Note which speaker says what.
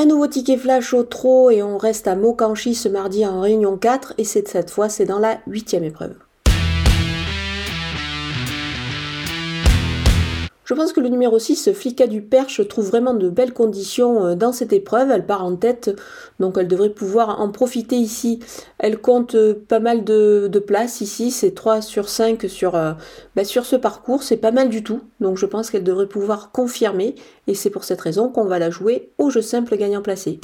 Speaker 1: Un nouveau ticket flash au trot et on reste à Mokanchi ce mardi en réunion 4 et cette fois c'est dans la huitième épreuve. Je pense que le numéro 6, Flicka du Perche, trouve vraiment de belles conditions euh, dans cette épreuve. Elle part en tête, donc elle devrait pouvoir en profiter ici. Elle compte euh, pas mal de, places ici, c'est 3 sur 5 sur, euh, bah, sur ce parcours, c'est pas mal du tout. Donc je pense qu'elle devrait pouvoir confirmer et c'est pour cette raison qu'on va la jouer au jeu simple gagnant placé.